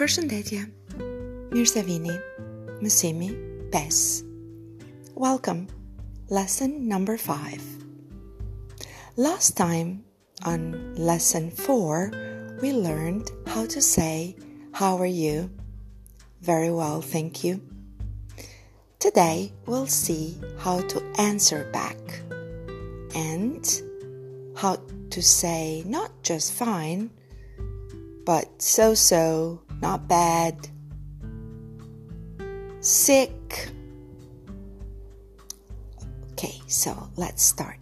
Përshëndetje. Mirë se vini. Mësimi 5. Welcome. Lesson number 5. Last time on lesson 4, we learned how to say how are you? Very well, thank you. Today we'll see how to answer back and how to say not just fine, but so so, not bad, sick. Okay, so let's start.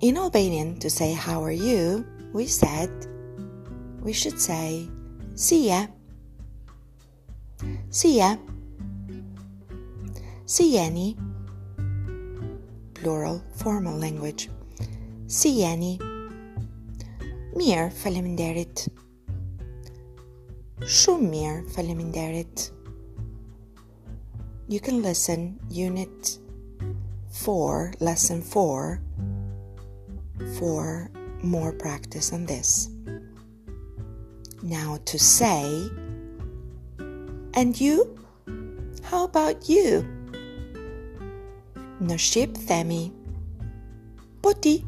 In Albanian, to say how are you, we said we should say si je. Si je. Si jeni. Plural formal language. Si jeni. Mirë, faleminderit. Shumë mirë, faleminderit. You can listen unit 4, lesson 4 for more practice on this. Now to say, and you? How about you? Në Shqip themi, po ti.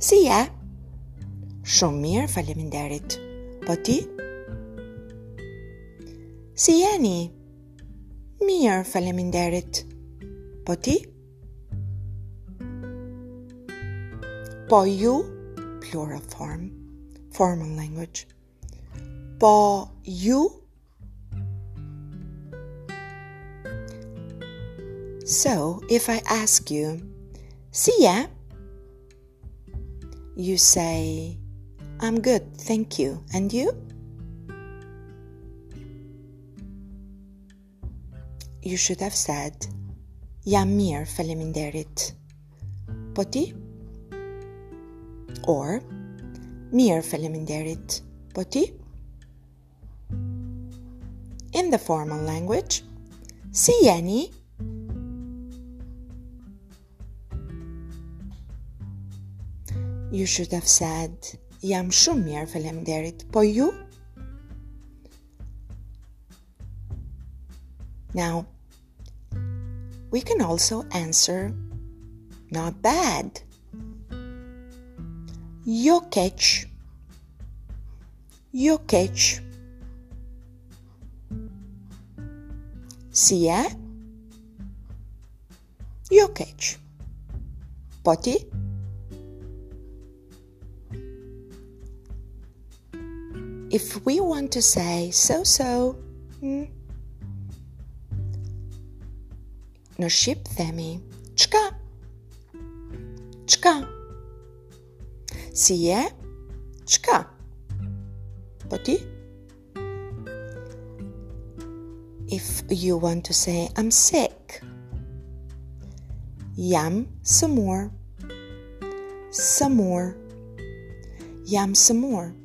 Si je? Shumë mirë, faleminderit. Po ti? Si jeni? Mirë, faleminderit. Po ti? Po ju, plural form, formal language. Po ju? So, if I ask you, si je? You say, I'm good, thank you. And you? You should have said, Jam mirë, faleminderit. Po ti? Or, mirë, faleminderit. Po ti? In the formal language, si You should have said, Jam shumë mirë, faleminderit. Po ju? Now, we can also answer not bad. Jo keq. Jo keq. Si je? Jo keq. Po ti? If we want to say so so, hmm, në Shqip themi qka? Qka? Si je? Qka? Po ti? If you want to say I'm sick, jam sëmur. Sëmur. Jam sëmur.